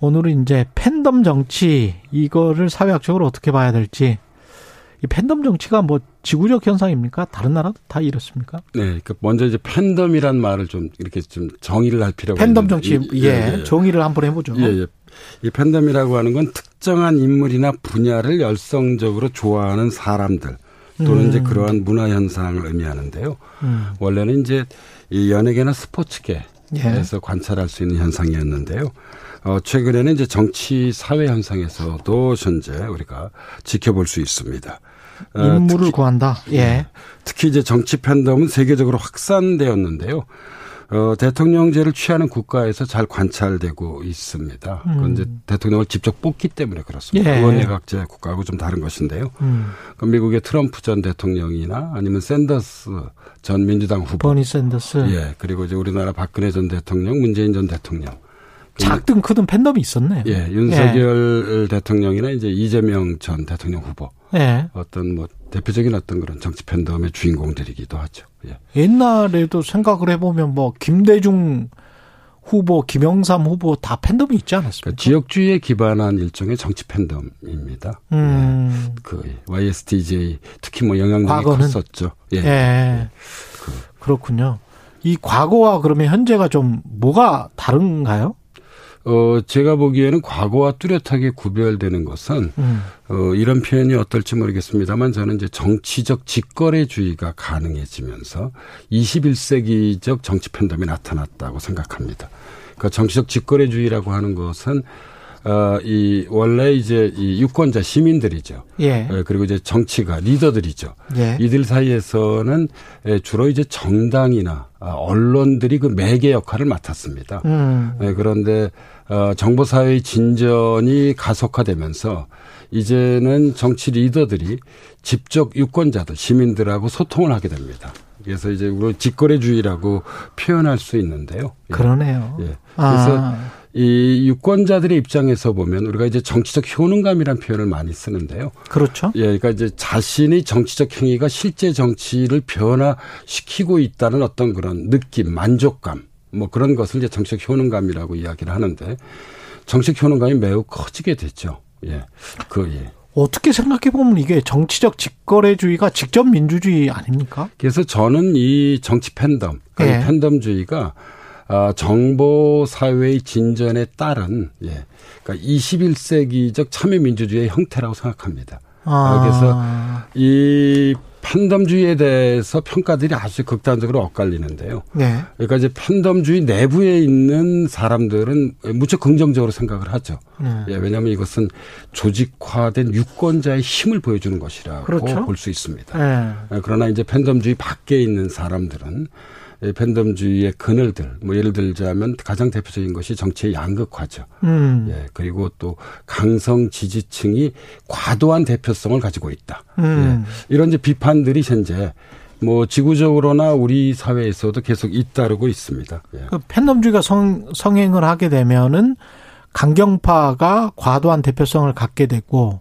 오늘은 이제 팬덤 정치 이거를 사회학적으로 어떻게 봐야 될지 이 팬덤 정치가 뭐 지구적 현상입니까? 다른 나라도 다 이렇습니까? 네, 그 먼저 이제 팬덤이란 말을 좀 이렇게 좀 정의를 할 필요가 팬덤 정치 예, 예, 예, 정의를 한번 해보죠. 예, 예. 이 팬덤이라고 하는 건 특정한 인물이나 분야를 열성적으로 좋아하는 사람들 또는 음. 이제 그러한 문화 현상을 의미하는데요. 음. 원래는 이제 이 연예계나 스포츠계에서 예. 관찰할 수 있는 현상이었는데요. 어, 최근에는 이제 정치 사회 현상에서도 현재 우리가 지켜볼 수 있습니다. 어, 인물을 특히, 구한다. 예. 네. 특히 이제 정치 팬덤은 세계적으로 확산되었는데요. 어, 대통령제를 취하는 국가에서 잘 관찰되고 있습니다. 음. 그건 이제 대통령을 직접 뽑기 때문에 그렇습니다. 예. 의원내각제 국가하고 좀 다른 것인데요. 음. 그 미국의 트럼프 전 대통령이나 아니면 샌더스 전 민주당 후보. 버니 샌더스. 예. 그리고 이제 우리나라 박근혜 전 대통령, 문재인 전 대통령. 작든 크든 팬덤이 있었네요. 예. 윤석열 예. 대통령이나 이제 이재명 전 대통령 후보. 예. 어떤 뭐 대표적인 어떤 그런 정치 팬덤의 주인공들이기도 하죠. 예. 옛날에도 생각을 해보면 뭐 김대중 후보, 김영삼 후보 다 팬덤이 있지 않았습니까? 그러니까 지역주의에 기반한 일종의 정치 팬덤입니다. 음. 예. 그 YSTJ 특히 뭐 영향력이 과거는? 컸었죠. 예. 예. 그. 그렇군요. 이 과거와 그러면 현재가 좀 뭐가 다른가요? 어, 제가 보기에는 과거와 뚜렷하게 구별되는 것은, 음. 어, 이런 표현이 어떨지 모르겠습니다만 저는 이제 정치적 직거래주의가 가능해지면서 21세기적 정치 팬덤이 나타났다고 생각합니다. 그러니까 정치적 직거래주의라고 하는 것은 어, 이 원래 이제 이 유권자 시민들이죠. 예. 예. 그리고 이제 정치가 리더들이죠. 예. 이들 사이에서는 예, 주로 이제 정당이나 아, 언론들이 그 매개 역할을 맡았습니다. 음. 예, 그런데 어, 정보 사회의 진전이 가속화되면서 이제는 정치 리더들이 직접 유권자들 시민들하고 소통을 하게 됩니다. 그래서 이제 우리 직거래주의라고 표현할 수 있는데요. 예. 그러네요. 예. 그래서 아. 이 유권자들의 입장에서 보면 우리가 이제 정치적 효능감이라는 표현을 많이 쓰는데요. 그렇죠. 예, 그러니까 이제 자신의 정치적 행위가 실제 정치를 변화시키고 있다는 어떤 그런 느낌, 만족감, 뭐 그런 것을 이제 정치적 효능감이라고 이야기를 하는데 정치적 효능감이 매우 커지게 됐죠. 예, 그 예. 어떻게 생각해 보면 이게 정치적 직거래주의가 직접 민주주의 아닙니까? 그래서 저는 이 정치 팬덤, 그러니까 예. 팬덤주의가 아, 정보 사회의 진전에 따른 예. 그러니까 21세기적 참여 민주주의의 형태라고 생각합니다. 아. 그래서 이 팬덤주의에 대해서 평가들이 아주 극단적으로 엇갈리는데요. 네. 그러니까 이제 팬덤주의 내부에 있는 사람들은 무척 긍정적으로 생각을 하죠. 네. 예, 왜냐하면 이것은 조직화된 유권자의 힘을 보여주는 것이라고 그렇죠? 볼수 있습니다. 네. 예, 그러나 이제 팬덤주의 밖에 있는 사람들은 팬덤주의의 그늘들, 뭐 예를 들자면 가장 대표적인 것이 정치의 양극화죠. 음. 예, 그리고 또 강성 지지층이 과도한 대표성을 가지고 있다. 음. 예, 이런 이제 비판들이 현재 뭐 지구적으로나 우리 사회에서도 계속 잇따르고 있습니다. 예. 그 팬덤주의가 성, 성행을 하게 되면은 강경파가 과도한 대표성을 갖게 되고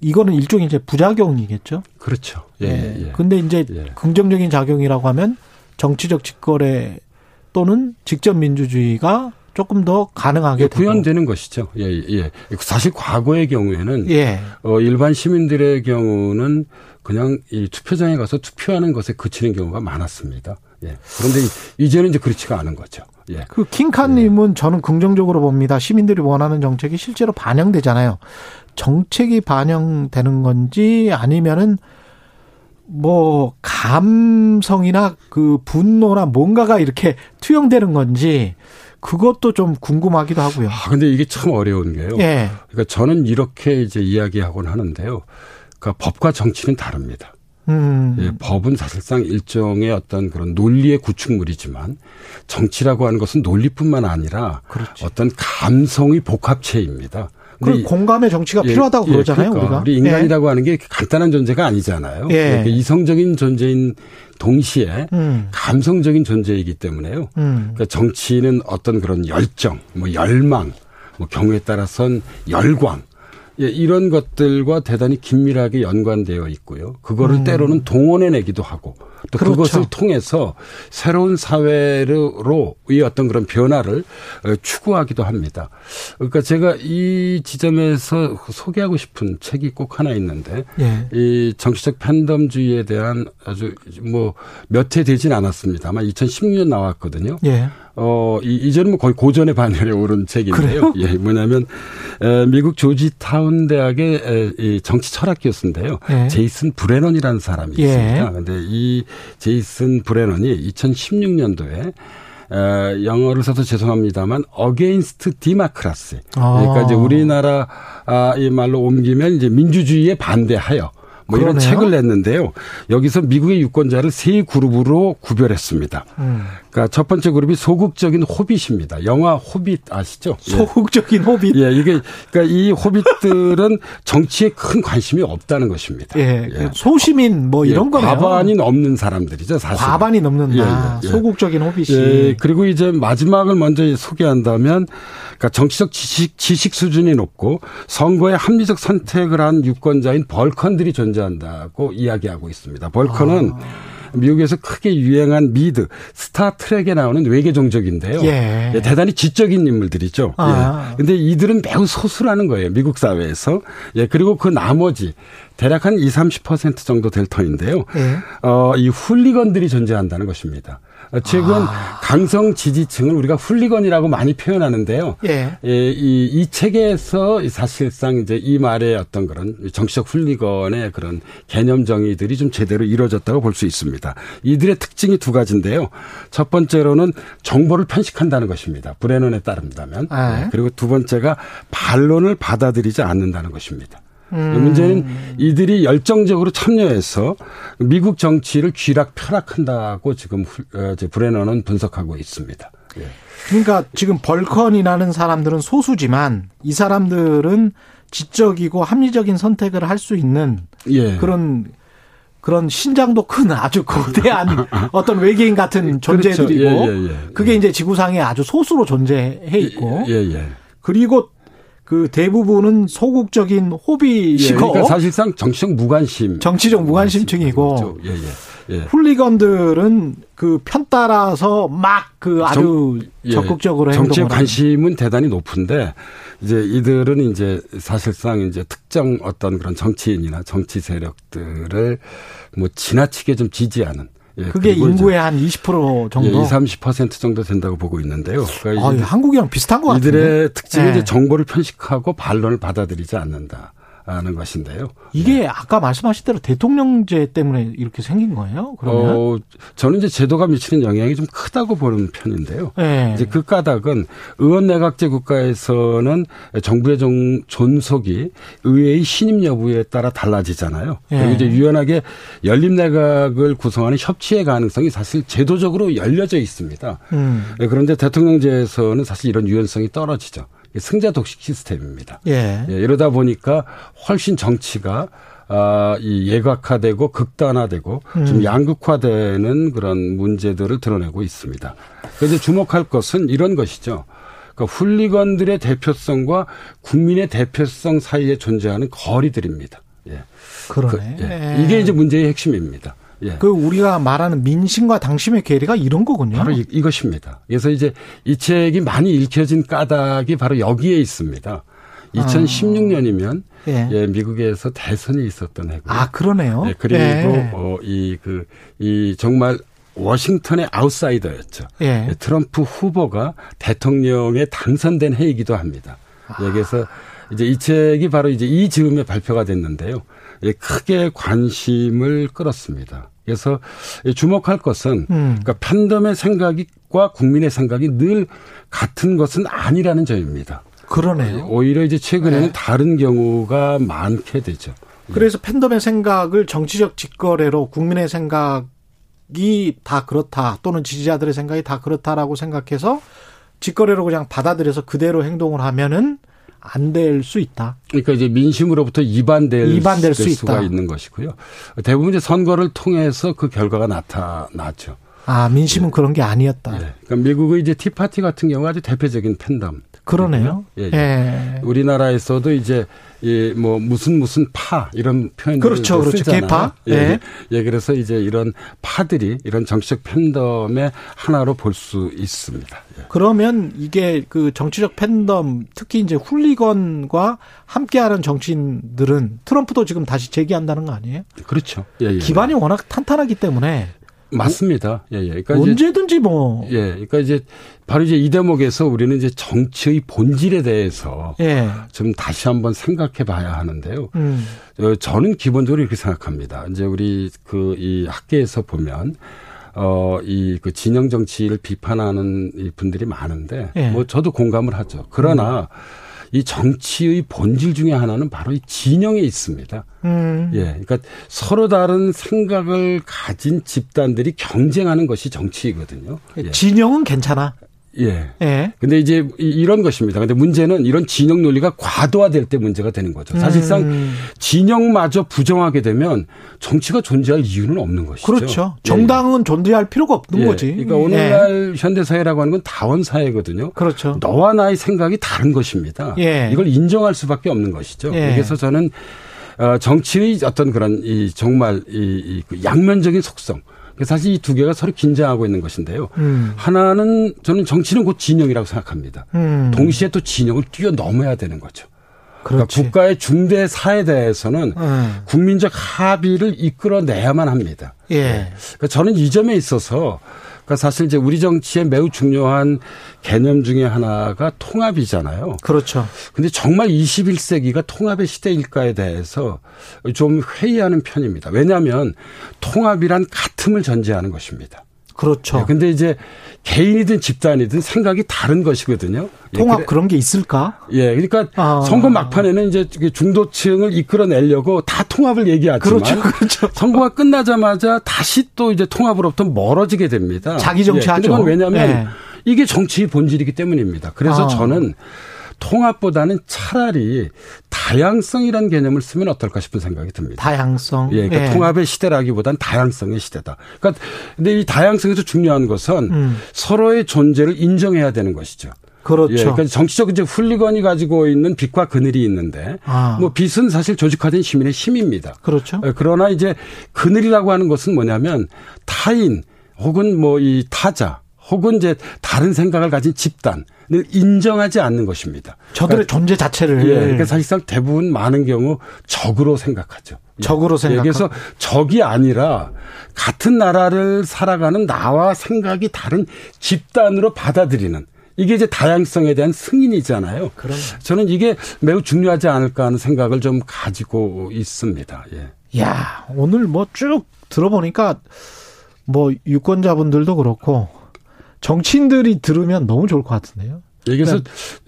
이거는 일종의 이제 부작용이겠죠. 그렇죠. 예. 예. 예. 근데 이제 예. 긍정적인 작용이라고 하면 정치적 직거래 또는 직접 민주주의가 조금 더 가능하게 예, 구현되는 것이죠. 예, 예. 사실 과거의 경우에는 예. 어, 일반 시민들의 경우는 그냥 이 투표장에 가서 투표하는 것에 그치는 경우가 많았습니다. 예. 그런데 이제는 이제 그렇지가 않은 거죠. 예. 그 킹카님은 예. 저는 긍정적으로 봅니다. 시민들이 원하는 정책이 실제로 반영되잖아요. 정책이 반영되는 건지 아니면은 뭐 감성이나 그 분노나 뭔가가 이렇게 투영되는 건지 그것도 좀 궁금하기도 하고요. 아, 근데 이게 참 어려운 게요. 예. 그러니까 저는 이렇게 이제 이야기하곤 하는데요. 그러니까 법과 정치는 다릅니다. 음. 예, 법은 사실상 일종의 어떤 그런 논리의 구축물이지만 정치라고 하는 것은 논리뿐만 아니라 그렇지. 어떤 감성의 복합체입니다. 그 공감의 정치가 예, 필요하다고 예, 그러잖아요, 그러니까. 우리가. 우리 인간이라고 예. 하는 게 간단한 존재가 아니잖아요. 예. 이성적인 존재인 동시에 음. 감성적인 존재이기 때문에요. 음. 그러니까 정치는 어떤 그런 열정, 뭐 열망, 뭐 경우에 따라선 열광 예, 이런 것들과 대단히 긴밀하게 연관되어 있고요. 그거를 음. 때로는 동원해내기도 하고 또 그렇죠. 그것을 통해서 새로운 사회로의 어떤 그런 변화를 어, 추구하기도 합니다. 그러니까 제가 이 지점에서 소개하고 싶은 책이 꼭 하나 있는데 예. 이 정치적 팬덤주의에 대한 아주 뭐 몇 해 되진 않았습니다. 아마 2016년 나왔거든요. 예. 어, 이, 이제는 뭐 거의 고전의 반열에 오른 책인데요. 그래요? 예, 뭐냐면, 에, 미국 조지타운 대학의 에, 이 정치 철학 교수인데요. 예. 제이슨 브레넌이라는 사람이 예. 있습니다. 근데 이 제이슨 브레넌이 2016년도에 에, 영어를 써서 죄송합니다만 against democracy. 아. 그러니까 이제 우리나라 아, 이 말로 옮기면 이제 민주주의에 반대하여 뭐 그러네요. 이런 책을 냈는데요. 여기서 미국의 유권자를 세 그룹으로 구별했습니다. 음. 그러니까 첫 번째 그룹이 소극적인 호빗입니다. 영화 호빗 아시죠? 예. 소극적인 호빗. 예, 이게 그러니까 이 호빗들은 정치에 큰 관심이 없다는 것입니다. 예, 예. 소시민 뭐 이런 예, 거네요. 과반이 넘는 사람들이죠, 사실. 과반이 넘는다. 예, 예, 소극적인 호빗이. 예, 그리고 이제 마지막을 먼저 소개한다면 그러니까 정치적 지식, 지식 수준이 높고 선거에 합리적 선택을 한 유권자인 벌컨들이 존재한다고 이야기하고 있습니다. 벌컨은 아. 미국에서 크게 유행한 미드, 스타트랙에 나오는 외계 종족인데요. 예. 예, 대단히 지적인 인물들이죠. 아. 예. 근데 이들은 매우 소수라는 거예요. 미국 사회에서. 예, 그리고 그 나머지 대략 한 20, 30% 정도 될 터인데요. 예. 어, 이 훌리건들이 존재한다는 것입니다. 최근 아. 강성 지지층을 우리가 훌리건이라고 많이 표현하는데요. 예. 예, 이, 이 책에서 사실상 이제 이 말의 어떤 그런 정치적 훌리건의 그런 개념 정의들이 좀 제대로 이루어졌다고 볼 수 있습니다. 이들의 특징이 두 가지인데요. 첫 번째로는 정보를 편식한다는 것입니다. 브레넌에 따른다면. 아. 네. 그리고 두 번째가 반론을 받아들이지 않는다는 것입니다. 음. 문제는 이들이 열정적으로 참여해서 미국 정치를 쥐락 펴락한다고 지금 어, 브레너는 분석하고 있습니다. 예. 그러니까 지금 벌컨이라는 사람들은 소수지만 이 사람들은 지적이고 합리적인 선택을 할 수 있는 예. 그런 그런 신장도 큰 아주 거대한 어떤 외계인 같은 그렇죠. 존재들이고 그렇죠. 예. 그게 이제 지구상에 아주 소수로 존재해 있고 예, 그리고 그 대부분은 소극적인 호비시고 예, 그러니까 사실상 정치적 무관심. 정치적 무관심층이고 예, 예, 예. 훌리건들은 그 편 따라서 막 그 아주 정, 예, 적극적으로 정치에 관심은 대단히 높은데 이제 이들은 이제 사실상 이제 특정 어떤 그런 정치인이나 정치 세력들을 뭐 지나치게 좀 지지하는 예, 그게 인구의 한 20% 정도? 예, 20, 30% 정도 된다고 보고 있는데요. 그러니까 아, 한국이랑 비슷한 것 같은데. 이들의 특징이 네. 이제 정보를 편식하고 반론을 받아들이지 않는다. 하는 것인데요. 이게 네. 아까 말씀하신 대로 대통령제 때문에 이렇게 생긴 거예요? 그러면 어, 저는 이제 제도가 미치는 영향이 좀 크다고 보는 편인데요. 네. 이제 그 까닭은 의원 내각제 국가에서는 정부의 종, 존속이 의회의 신임 여부에 따라 달라지잖아요. 네. 그리고 이제 유연하게 연립 내각을 구성하는 협치의 가능성이 사실 제도적으로 열려져 있습니다. 음. 네, 그런데 대통령제에서는 사실 이런 유연성이 떨어지죠. 승자 독식 시스템입니다. 예. 예, 이러다 보니까 훨씬 정치가 아, 이 예각화되고 극단화되고 음. 좀 양극화되는 그런 문제들을 드러내고 있습니다. 그래서 주목할 것은 이런 것이죠. 그러니까 훌리건들의 대표성과 국민의 대표성 사이에 존재하는 거리들입니다. 예. 그러네. 그, 예. 이게 이제 문제의 핵심입니다. 예. 그 우리가 말하는 민심과 당심의 괴리가 이런 거군요. 바로 이, 것입니다 그래서 이제 이 책이 많이 읽혀진 까닭이 바로 여기에 있습니다. 2016년이면 아. 예. 예. 미국에서 대선이 있었던 해고요. 아 그러네요. 예, 그리고 예. 어, 이그이 그, 이 정말 워싱턴의 아웃사이더였죠. 예. 예. 트럼프 후보가 대통령에 당선된 해이기도 합니다. 아. 여기서 이제 이 책이 바로 이제 이 즈음에 발표가 됐는데요. 예, 크게 관심을 끌었습니다. 그래서 주목할 것은 음. 그러니까 팬덤의 생각과 국민의 생각이 늘 같은 것은 아니라는 점입니다. 그러네요. 오히려 이제 최근에는 네. 다른 경우가 많게 되죠. 그래서 팬덤의 생각을 정치적 직거래로 국민의 생각이 다 그렇다 또는 지지자들의 생각이 다 그렇다라고 생각해서 직거래로 그냥 받아들여서 그대로 행동을 하면은 안 될 수 있다. 그러니까 이제 민심으로부터 이반될, 이반될 수 수가 있다. 있는 것이고요. 대부분 이제 선거를 통해서 그 결과가 나타나죠. 아 민심은 예. 그런 게 아니었다. 예. 그러니까 미국의 이제 티파티 같은 경우가 아주 대표적인 팬덤. 그러네요. 예, 예. 예. 우리나라에서도 이제 이 뭐 무슨 무슨 파 이런 표현을 그렇죠, 그렇죠. 개파. 예. 예. 예. 그래서 이제 이런 파들이 이런 정치적 팬덤의 하나로 볼 수 있습니다. 예. 그러면 이게 그 정치적 팬덤 특히 이제 훌리건과 함께하는 정치인들은 트럼프도 지금 다시 제기한다는 거 아니에요? 그렇죠. 예, 예. 기반이 워낙 탄탄하기 때문에 맞습니다. 예, 예. 그러니까 언제든지 뭐. 예. 그러니까 이제 바로 이제 이 대목에서 우리는 이제 정치의 본질에 대해서 예. 좀 다시 한번 생각해 봐야 하는데요. 음. 어, 저는 기본적으로 이렇게 생각합니다. 이제 우리 그 이 학계에서 보면 어, 이 그 진영 정치를 비판하는 이 분들이 많은데 예. 뭐 저도 공감을 하죠. 그러나 음. 이 정치의 본질 중에 하나는 바로 이 진영에 있습니다. 음. 예. 그러니까 서로 다른 생각을 가진 집단들이 경쟁하는 것이 정치이거든요. 예. 진영은 괜찮아. 예. 예. 근데 이제 이런 것입니다. 근데 문제는 이런 진영 논리가 과도화될 때 문제가 되는 거죠. 사실상 음. 진영마저 부정하게 되면 정치가 존재할 이유는 없는 것이죠. 그렇죠. 예. 정당은 예. 존재할 필요가 없는 예. 거지. 그러니까 오늘날 예. 현대 사회라고 하는 건 다원 사회거든요. 그렇죠. 너와 나의 생각이 다른 것입니다. 예. 이걸 인정할 수밖에 없는 것이죠. 그래서 저는 어, 정치의 어떤 그런 이 정말 이, 이 양면적인 속성 사실 이 두 개가 서로 긴장하고 있는 것인데요. 음. 하나는 저는 정치는 곧 진영이라고 생각합니다. 음. 동시에 또 진영을 뛰어넘어야 되는 거죠. 그러니까 국가의 중대 사에 대해서는 음. 국민적 합의를 이끌어내야만 합니다. 예. 그러니까 저는 이 점에 있어서 그러니까 사실 이제 우리 정치에 매우 중요한 개념 중에 하나가 통합이잖아요. 그렇죠. 근데 정말 21세기가 통합의 시대일까에 대해서 좀 회의하는 편입니다. 왜냐하면 통합이란 같음을 전제하는 것입니다. 그렇죠. 네, 근데 이제 개인이든 집단이든 생각이 다른 것이거든요. 예, 통합 예, 그래. 그런 게 있을까? 예, 그러니까 아. 선거 막판에는 이제 중도층을 이끌어내려고 다 통합을 얘기하지만 그렇죠, 그렇죠. 선거가 끝나자마자 다시 또 이제 통합으로부터 멀어지게 됩니다. 자기 정치하죠. 예, 그건 왜냐하면 예. 이게 정치의 본질이기 때문입니다. 그래서 아. 저는 통합보다는 차라리 다양성이라는 개념을 쓰면 어떨까 싶은 생각이 듭니다. 다양성. 예, 그러니까 예. 통합의 시대라기보다는 다양성의 시대다. 그러니까 근데 이 다양성에서 중요한 것은 음. 서로의 존재를 인정해야 되는 것이죠. 그렇죠. 예, 그러니까 정치적 이제 훌리건이 가지고 있는 빛과 그늘이 있는데 아. 뭐 빛은 사실 조직화된 시민의 힘입니다. 그렇죠. 예, 그러나 이제 그늘이라고 하는 것은 뭐냐면 타인 혹은 뭐 이 타자 혹은 이제 다른 생각을 가진 집단을 인정하지 않는 것입니다. 저들의 그러니까, 존재 자체를. 예, 그러니까 사실상 대부분 많은 경우 적으로 생각하죠. 예. 적으로 생각. 예, 그래서 적이 아니라 같은 나라를 살아가는 나와 생각이 다른 집단으로 받아들이는 이게 이제 다양성에 대한 승인이잖아요. 그럼 저는 이게 매우 중요하지 않을까 하는 생각을 좀 가지고 있습니다. 예. 야, 오늘 뭐 쭉 들어보니까 뭐 유권자분들도 그렇고 정치인들이 들으면 너무 좋을 것 같은데요. 그래서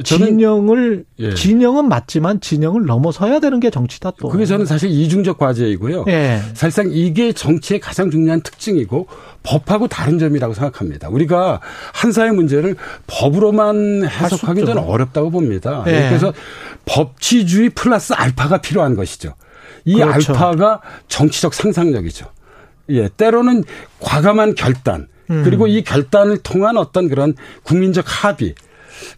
저는 진영을 예. 진영은 맞지만 진영을 넘어서야 되는 게 정치다 또. 그게 저는 사실 이중적 과제이고요. 예. 사실상 이게 정치의 가장 중요한 특징이고 법하고 다른 점이라고 생각합니다. 우리가 한 사회 문제를 법으로만 해석하기 저는 어렵다고 봅니다. 예. 그래서 법치주의 플러스 알파가 필요한 것이죠. 이 그렇죠. 알파가 정치적 상상력이죠. 예, 때로는 과감한 결단, 음. 그리고 이 결단을 통한 어떤 그런 국민적 합의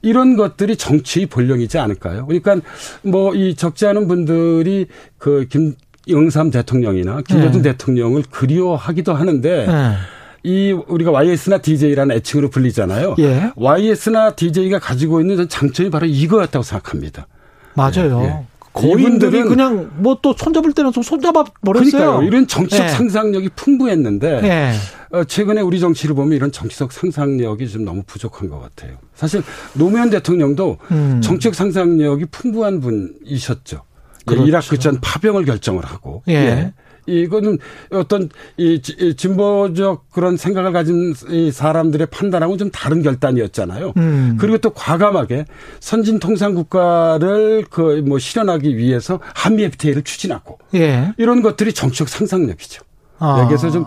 이런 것들이 정치의 본령이지 않을까요? 그러니까 뭐 이 적지 않은 분들이 그 김 영삼 대통령이나 김대중 네. 대통령을 그리워하기도 하는데 네. 이 우리가 YS나 DJ라는 애칭으로 불리잖아요. 예. YS나 DJ가 가지고 있는 장점이 바로 이거였다고 생각합니다. 맞아요. 예. 예. 고인들이 그냥 뭐 또 손잡을 때는 좀 손잡아 버렸어요. 그러니까요. 이런 정치적 네. 상상력이 풍부했는데 네. 어, 최근에 우리 정치를 보면 이런 정치적 상상력이 좀 너무 부족한 것 같아요. 사실 노무현 대통령도 음. 정치적 상상력이 풍부한 분이셨죠. 그렇죠. 이라크 전 파병을 결정을 하고 예. 예. 이거는 어떤 이 진보적 그런 생각을 가진 이 사람들의 판단하고는 좀 다른 결단이었잖아요. 음. 그리고 또 과감하게 선진 통상 국가를 그 뭐 실현하기 위해서 한미 FTA를 추진하고 예. 이런 것들이 정치적 상상력이죠. 아. 네, 그래서 좀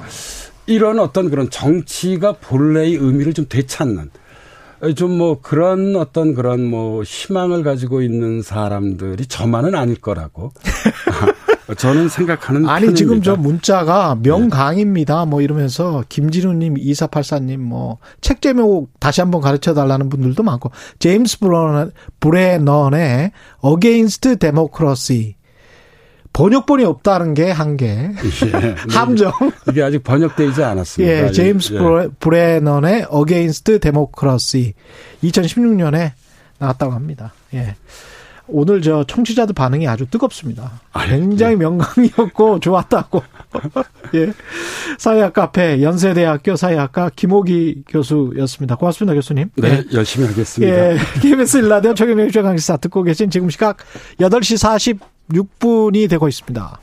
이런 어떤 그런 정치가 본래의 의미를 좀 되찾는 좀 뭐 그런 어떤 그런 뭐 희망을 가지고 있는 사람들이 저만은 아닐 거라고 저는 생각하는 아니 편입니다. 지금 저 문자가 명강입니다. 뭐 이러면서 김진우님, 2484님 뭐 책 제목 다시 한번 가르쳐 달라는 분들도 많고 제임스 브레넌, 브레넌의 Against Democracy 번역본이 없다는 게 한계. 예. 함정. 이게 아직 번역되지 않았습니다. 예, 제임스 예. 브레- 브레넌의 Against Democracy 2016년에 나왔다고 합니다. 예. 오늘 저 청취자들 반응이 아주 뜨겁습니다. 굉장히 명강이었고 좋았다고. 예. 사회학 카페 연세대학교 사회학과 김호기 교수였습니다. 고맙습니다, 교수님. 네, 열심히 하겠습니다. 예. KBS 일라디오 최경영 최강시사 듣고 계신 지금 시각 8시 46분이 되고 있습니다.